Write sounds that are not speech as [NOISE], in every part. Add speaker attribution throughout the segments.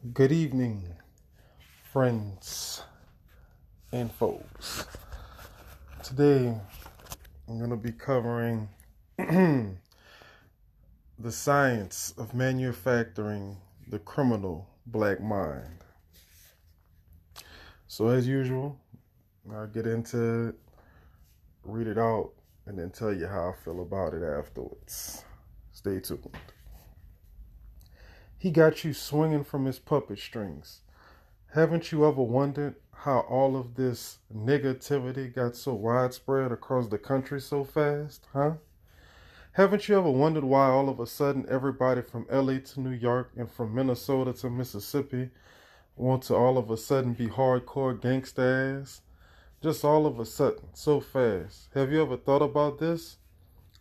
Speaker 1: Good evening, friends and foes. Today, I'm going to be covering [CLEARS THROAT] the science of manufacturing the criminal black mind. So, as usual, I'll get into it, read it out, and then tell you how I feel about it afterwards. Stay tuned. He got you swinging from his puppet strings. Haven't you ever wondered how all of this negativity got so widespread across the country so fast, huh? Haven't you ever wondered why all of a sudden everybody from LA to New York and from Minnesota to Mississippi want to all of a sudden be hardcore gangsters? Just all of a sudden, so fast. Have you ever thought about this?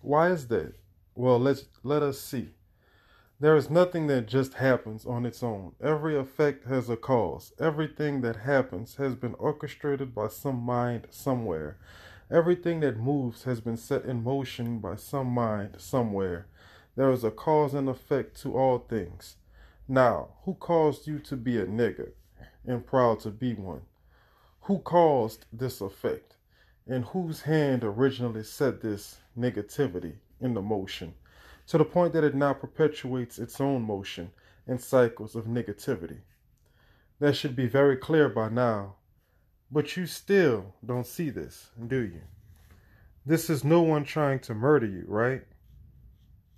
Speaker 1: Why is that? Well, let's let us see. There is nothing that just happens on its own. Every effect has a cause. Everything that happens has been orchestrated by some mind somewhere. Everything that moves has been set in motion by some mind somewhere. There is a cause and effect to all things. Now, who caused you to be a nigger and proud to be one? Who caused this effect? And whose hand originally set this negativity into motion? To the point that it now perpetuates its own motion and cycles of negativity. That should be very clear by now, but you still don't see this, do you? This is no one trying to murder you, right?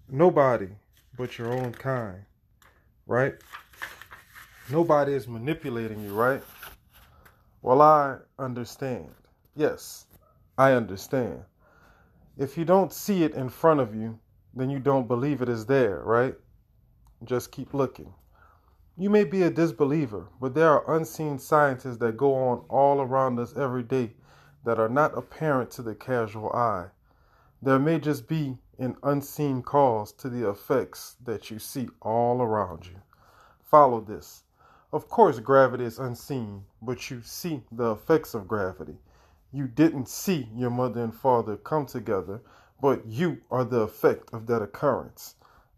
Speaker 1: Nobody but your own kind, right? Nobody is manipulating you, right? Well, I understand. Yes, I understand. If you don't see it in front of you, then you don't believe it is there, right? Just keep looking. You may be a disbeliever, but there are unseen sciences that go on all around us every day that are not apparent to the casual eye. There may just be an unseen cause to the effects that you see all around you. Follow this. Of course, gravity is unseen, but you see the effects of gravity. You didn't see your mother and father come together, but you are the effect of that occurrence.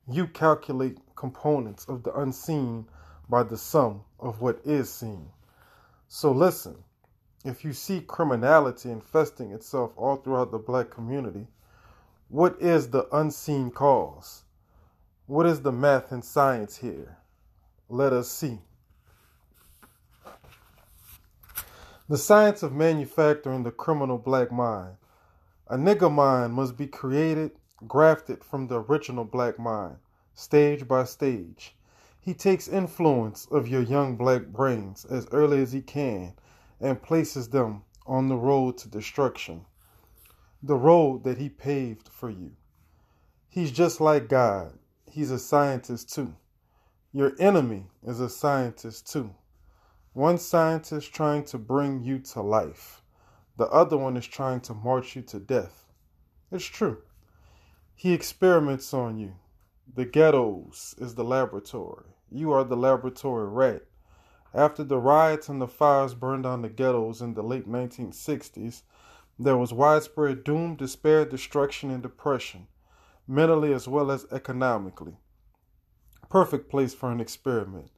Speaker 1: You calculate components of the unseen by the sum of what is seen. So listen, if you see criminality infesting itself all throughout the black community, what is the unseen cause? What is the math and science here? Let us see. The science of manufacturing the criminal black mind a nigger mind must be created, grafted from the original black mind, stage by stage. He takes influence of your young black brains as early as he can and places them on the road to destruction, the road that he paved for you. He's just like God. He's a scientist too. Your enemy is a scientist too. One scientist trying to bring you to life. The other one is trying to march you to death. It's true. He experiments on you. The ghettos is the laboratory. You are the laboratory rat. After the riots and the fires burned down the ghettos in the late 1960s, there was widespread doom, despair, destruction, and depression, mentally as well as economically. Perfect place for an experiment.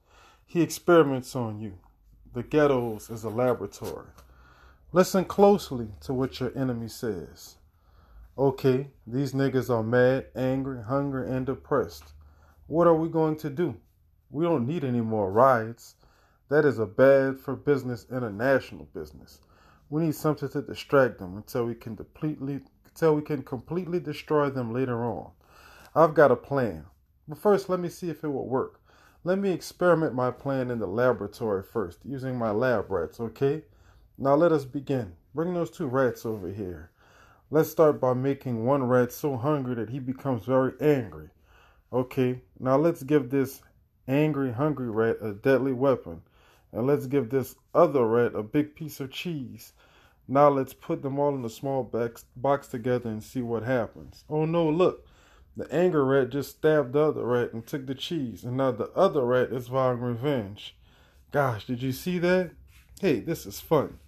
Speaker 1: He experiments on you. The ghettos is a laboratory. Listen closely to what your enemy says. Okay, these niggas are mad, angry, hungry, and depressed. What are we going to do? We don't need any more riots. That is a bad for business international business. We need something to distract them until we can completely until we can completely destroy them later on. I've got a plan. But first let me see if it will work. Let me experiment my plan in the laboratory first, using my lab rats, okay? Now let us begin. Bring those two rats over here. Let's start by making one rat so hungry that he becomes very angry. Okay, now let's give this angry, hungry rat a deadly weapon. And let's give this other rat a big piece of cheese. Now let's put them all in a small box, together and see what happens. Oh no, look. The angry rat just stabbed the other rat and took the cheese. And now the other rat is vowing revenge. Gosh, did you see that? Hey, this is fun.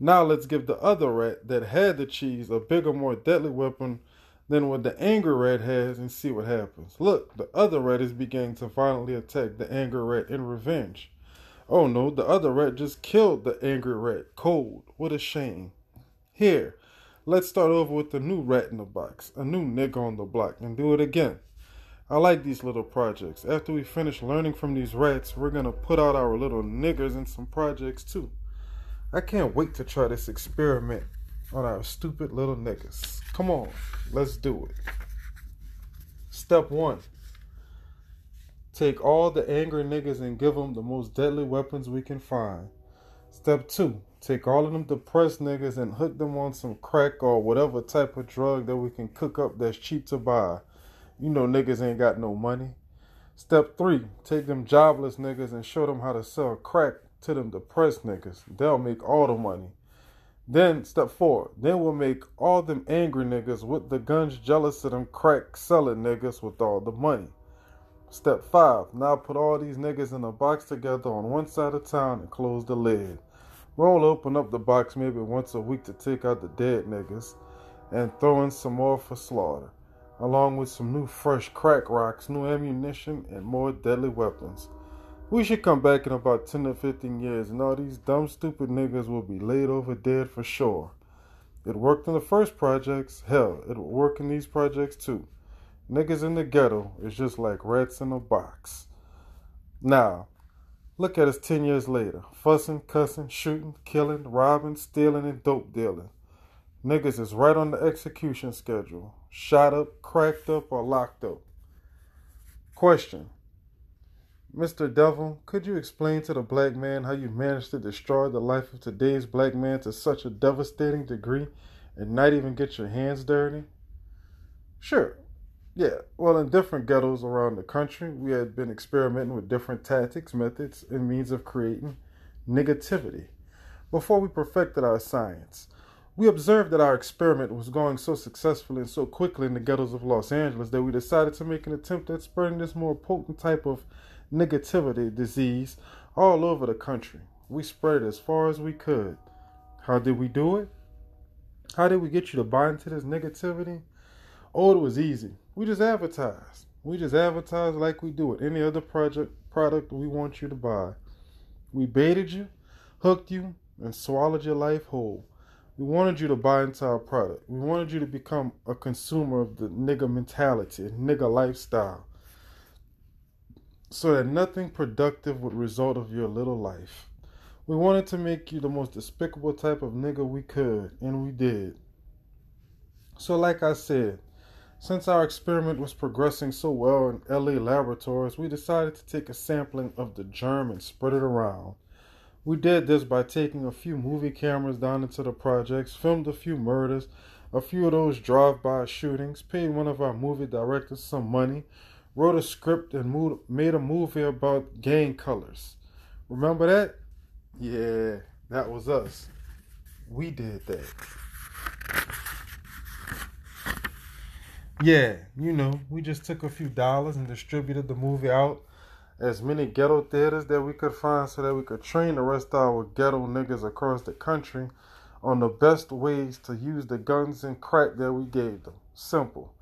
Speaker 1: Now let's give the other rat that had the cheese a bigger, more deadly weapon than what the angry rat has and see what happens. Look, the other rat is beginning to violently attack the angry rat in revenge. Oh no, the other rat just killed the angry rat cold. What a shame. Here, let's start over with the new rat in the box, a new nigga on the block, and do it again. I like these little projects. After we finish learning from these rats, we're gonna put out our little niggers in some projects too. I can't wait to try this experiment on our stupid little niggas. Come on, let's do it. Step one take all the angry niggas and give them the most deadly weapons we can find. Step two take all of them depressed niggas and hook them on some crack or whatever type of drug that we can cook up that's cheap to buy. You know niggas ain't got no money. Step three take them jobless niggas and show them how to sell crack to them depressed niggas. They'll make all the money. Then step four, then we'll make all them angry niggas with the guns jealous of them crack selling niggas with all the money. Step five, now put all these niggas in a box together on one side of town and close the lid. We'll open up the box maybe once a week to take out the dead niggas and throw in some more for slaughter, along with some new fresh crack rocks, new ammunition, and more deadly weapons. We should come back in about 10 to 15 years and all these dumb, stupid niggas will be laid over dead for sure. It worked in the first projects. Hell, it will work in these projects too. Niggas in the ghetto is just like rats in a box. Now, look at us 10 years later. Fussing, cussing, shooting, killing, robbing, stealing, and dope dealing. Niggas is right on the execution schedule. Shot up, cracked up, or locked up. Question Mr. Devil, could you explain to the black man how you managed to destroy the life of today's black man to such a devastating degree and not even get your hands dirty? Sure. Yeah, well, in different ghettos around the country, we had been experimenting with different tactics, methods, and means of creating negativity. Before we perfected our science, we observed that our experiment was going so successfully and so quickly in the ghettos of Los Angeles that we decided to make an attempt at spreading this more potent type of negativity disease all over the country. We spread it as far as we could. How did we do it? How did we get you to buy into this negativity? Oh, it was easy. We just advertised. We just advertised like we do with any other project product we want you to buy. We baited you, hooked you, and swallowed your life whole. We wanted you to buy into our product. We wanted you to become a consumer of the nigga mentality, nigga lifestyle so that nothing productive would result of your little life. We wanted to make you the most despicable type of nigga we could, and we did. So, like I said, since our experiment was progressing so well in LA laboratories, we decided to take a sampling of the germ and spread it around. We did this by taking a few movie cameras down into the projects, filmed a few murders, a few of those drive by shootings, paid one of our movie directors some money, wrote a script and moved, made a movie about gang colors. Remember that? Yeah, that was us. We did that. Yeah, you know, we just took a few dollars and distributed the movie out as many ghetto theaters that we could find so that we could train the rest of our ghetto niggas across the country on the best ways to use the guns and crack that we gave them. Simple.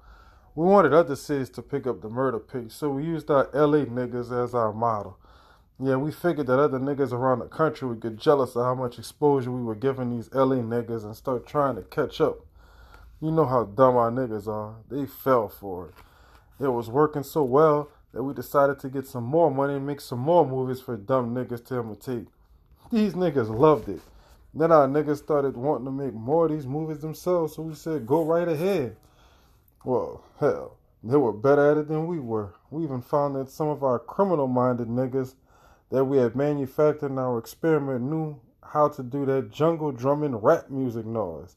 Speaker 1: We wanted other cities to pick up the murder pace, so we used our LA niggas as our model. Yeah, we figured that other niggas around the country would get jealous of how much exposure we were giving these LA niggas and start trying to catch up. You know how dumb our niggas are. They fell for it. It was working so well that we decided to get some more money and make some more movies for dumb niggas to imitate. These niggas loved it. Then our niggas started wanting to make more of these movies themselves, so we said, go right ahead. Well, hell, they were better at it than we were. We even found that some of our criminal minded niggas that we had manufactured in our experiment knew how to do that jungle drumming rap music noise.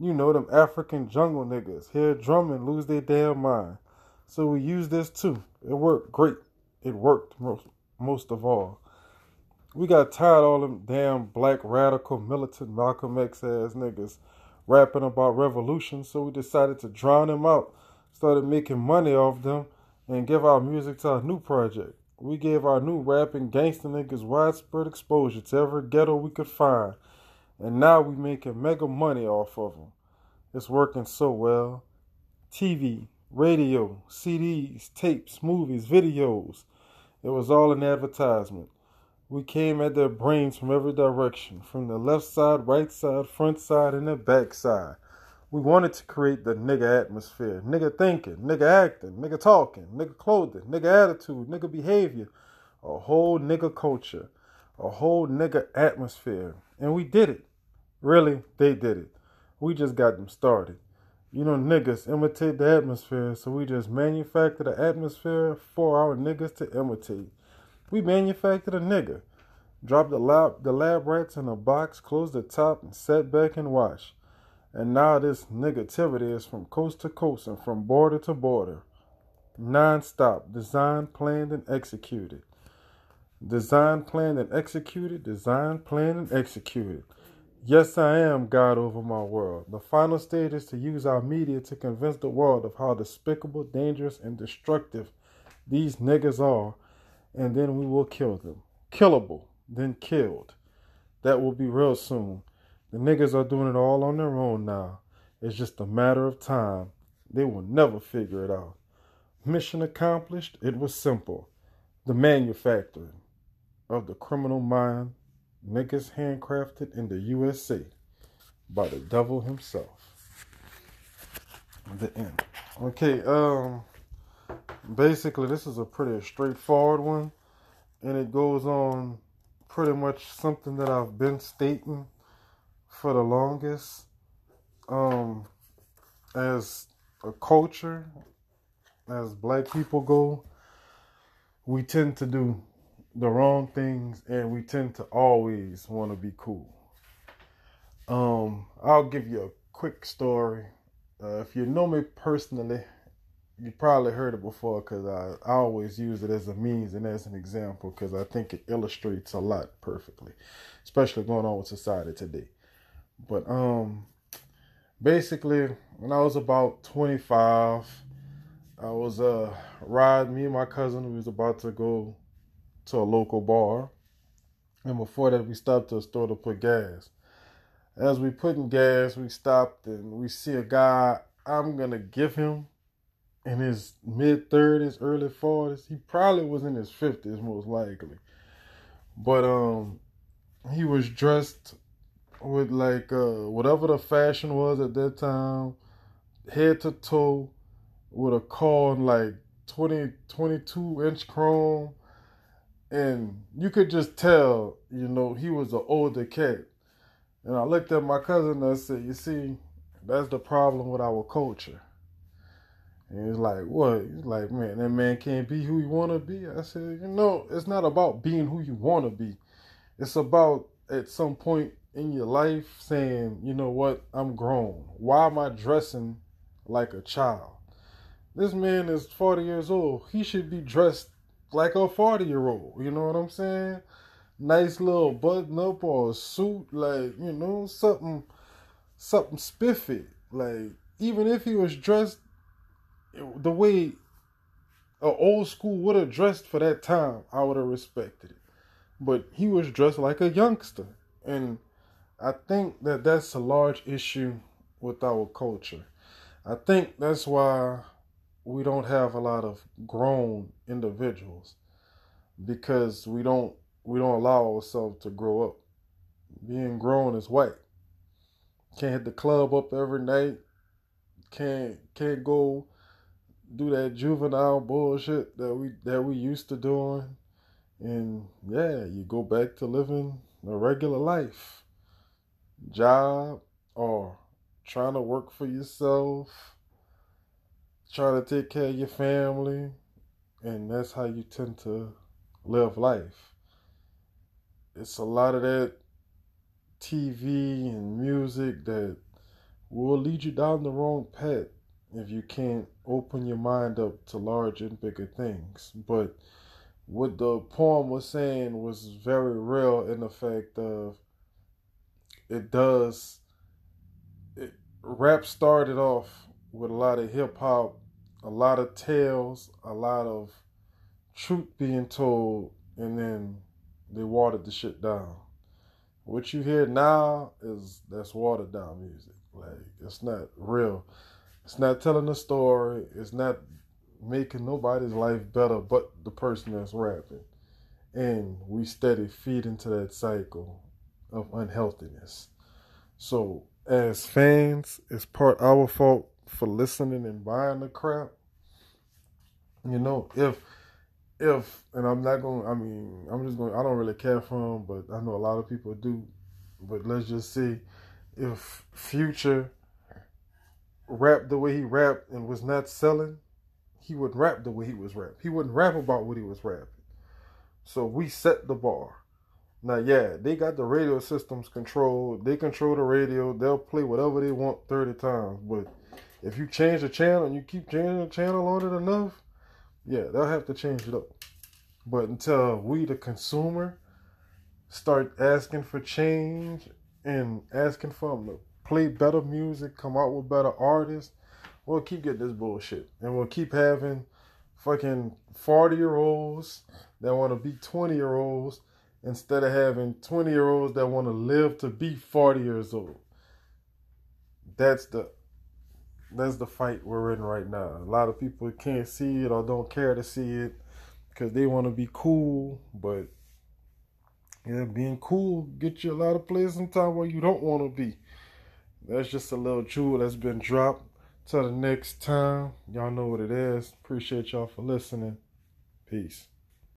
Speaker 1: You know, them African jungle niggas hear drumming, lose their damn mind. So we used this too. It worked great. It worked most, most of all. We got tired of all them damn black radical militant Malcolm X ass niggas rapping about revolution, so we decided to drown them out, started making money off them, and give our music to our new project. We gave our new rapping gangster niggas widespread exposure to every ghetto we could find, and now we making mega money off of them. It's working so well. TV, radio, CDs, tapes, movies, videos. It was all an advertisement. We came at their brains from every direction, from the left side, right side, front side, and the back side. We wanted to create the nigga atmosphere. Nigga thinking, nigga acting, nigga talking, nigga clothing, nigga attitude, nigga behavior. A whole nigga culture. A whole nigga atmosphere. And we did it. Really, they did it. We just got them started. You know, niggas imitate the atmosphere, so we just manufactured the atmosphere for our niggas to imitate. We manufactured a nigger. Dropped the lab, the lab rats in a box, closed the top, and sat back and watched. And now this negativity is from coast to coast and from border to border. Non-stop. Designed, planned, and executed. Designed, planned, and executed. Designed, planned, and executed. Yes, I am God over my world. The final stage is to use our media to convince the world of how despicable, dangerous, and destructive these niggas are, and then we will kill them. Killable, then killed. That will be real soon. The niggas are doing it all on their own now. It's just a matter of time. They will never figure it out. Mission accomplished. It was simple. The manufacturing of the criminal mind, niggas handcrafted in the USA by the devil himself. The end. Okay, um basically this is a pretty straightforward one and it goes on pretty much something that I've been stating for the longest um as a culture as black people go we tend to do the wrong things and we tend to always want to be cool. Um i'll give you a quick story. Uh, if you know me personally you probably heard it before because I, I always use it as a means and as an example because i think it illustrates a lot perfectly especially going on with society today but um, basically, when I was about 25, I was uh riding. Me and my cousin we was about to go to a local bar, and before that, we stopped to a store to put gas. As we putting gas, we stopped and we see a guy. I'm gonna give him in his mid 30s, early 40s. He probably was in his 50s, most likely. But um, he was dressed with like uh, whatever the fashion was at that time, head to toe, with a car like 20, 22 inch chrome. And you could just tell, you know, he was an older cat. And I looked at my cousin and I said, You see, that's the problem with our culture. And he's like, What? He's like, Man, that man can't be who he want to be. I said, You know, it's not about being who you want to be. It's about at some point in your life saying, you know what, I'm grown. Why am I dressing like a child? This man is 40 years old. He should be dressed like a 40 year old. You know what I'm saying? Nice little button up or a suit, like, you know, something something spiffy. Like, even if he was dressed the way a old school would have dressed for that time, I would have respected it. But he was dressed like a youngster. And I think that that's a large issue with our culture. I think that's why we don't have a lot of grown individuals because we don't we don't allow ourselves to grow up. Being grown is white. Can't hit the club up every night. Can't can't go do that juvenile bullshit that we that we used to doing. And yeah, you go back to living a regular life job or trying to work for yourself, trying to take care of your family, and that's how you tend to live life. It's a lot of that TV and music that will lead you down the wrong path if you can't open your mind up to larger and bigger things. But what the poem was saying was very real in the fact of it does. It, rap started off with a lot of hip hop, a lot of tales, a lot of truth being told, and then they watered the shit down. What you hear now is that's watered down music. Like it's not real. It's not telling a story. It's not making nobody's life better but the person that's rapping. And we steady feed into that cycle of unhealthiness. So as fans, it's part our fault for listening and buying the crap. You know, if if and I'm not going to I mean, I'm just gonna. I don't really care for him, but I know a lot of people do. But let's just see if Future rapped the way he rapped and was not selling, he wouldn't rap the way he was rap. He wouldn't rap about what he was rapping. So we set the bar. Now, yeah, they got the radio systems controlled. They control the radio. They'll play whatever they want 30 times. But if you change the channel and you keep changing the channel on it enough, yeah, they'll have to change it up. But until we, the consumer, start asking for change and asking for them play better music, come out with better artists, we'll keep getting this bullshit. And we'll keep having fucking 40 year olds that want to be 20 year olds instead of having 20 year olds that want to live to be 40 years old. That's the that's the fight we're in right now. A lot of people can't see it or don't care to see it because they want to be cool, but yeah, being cool get you a lot of places sometimes where you don't want to be. That's just a little jewel that's been dropped. Till the next time, y'all know what it is. Appreciate y'all for listening. Peace.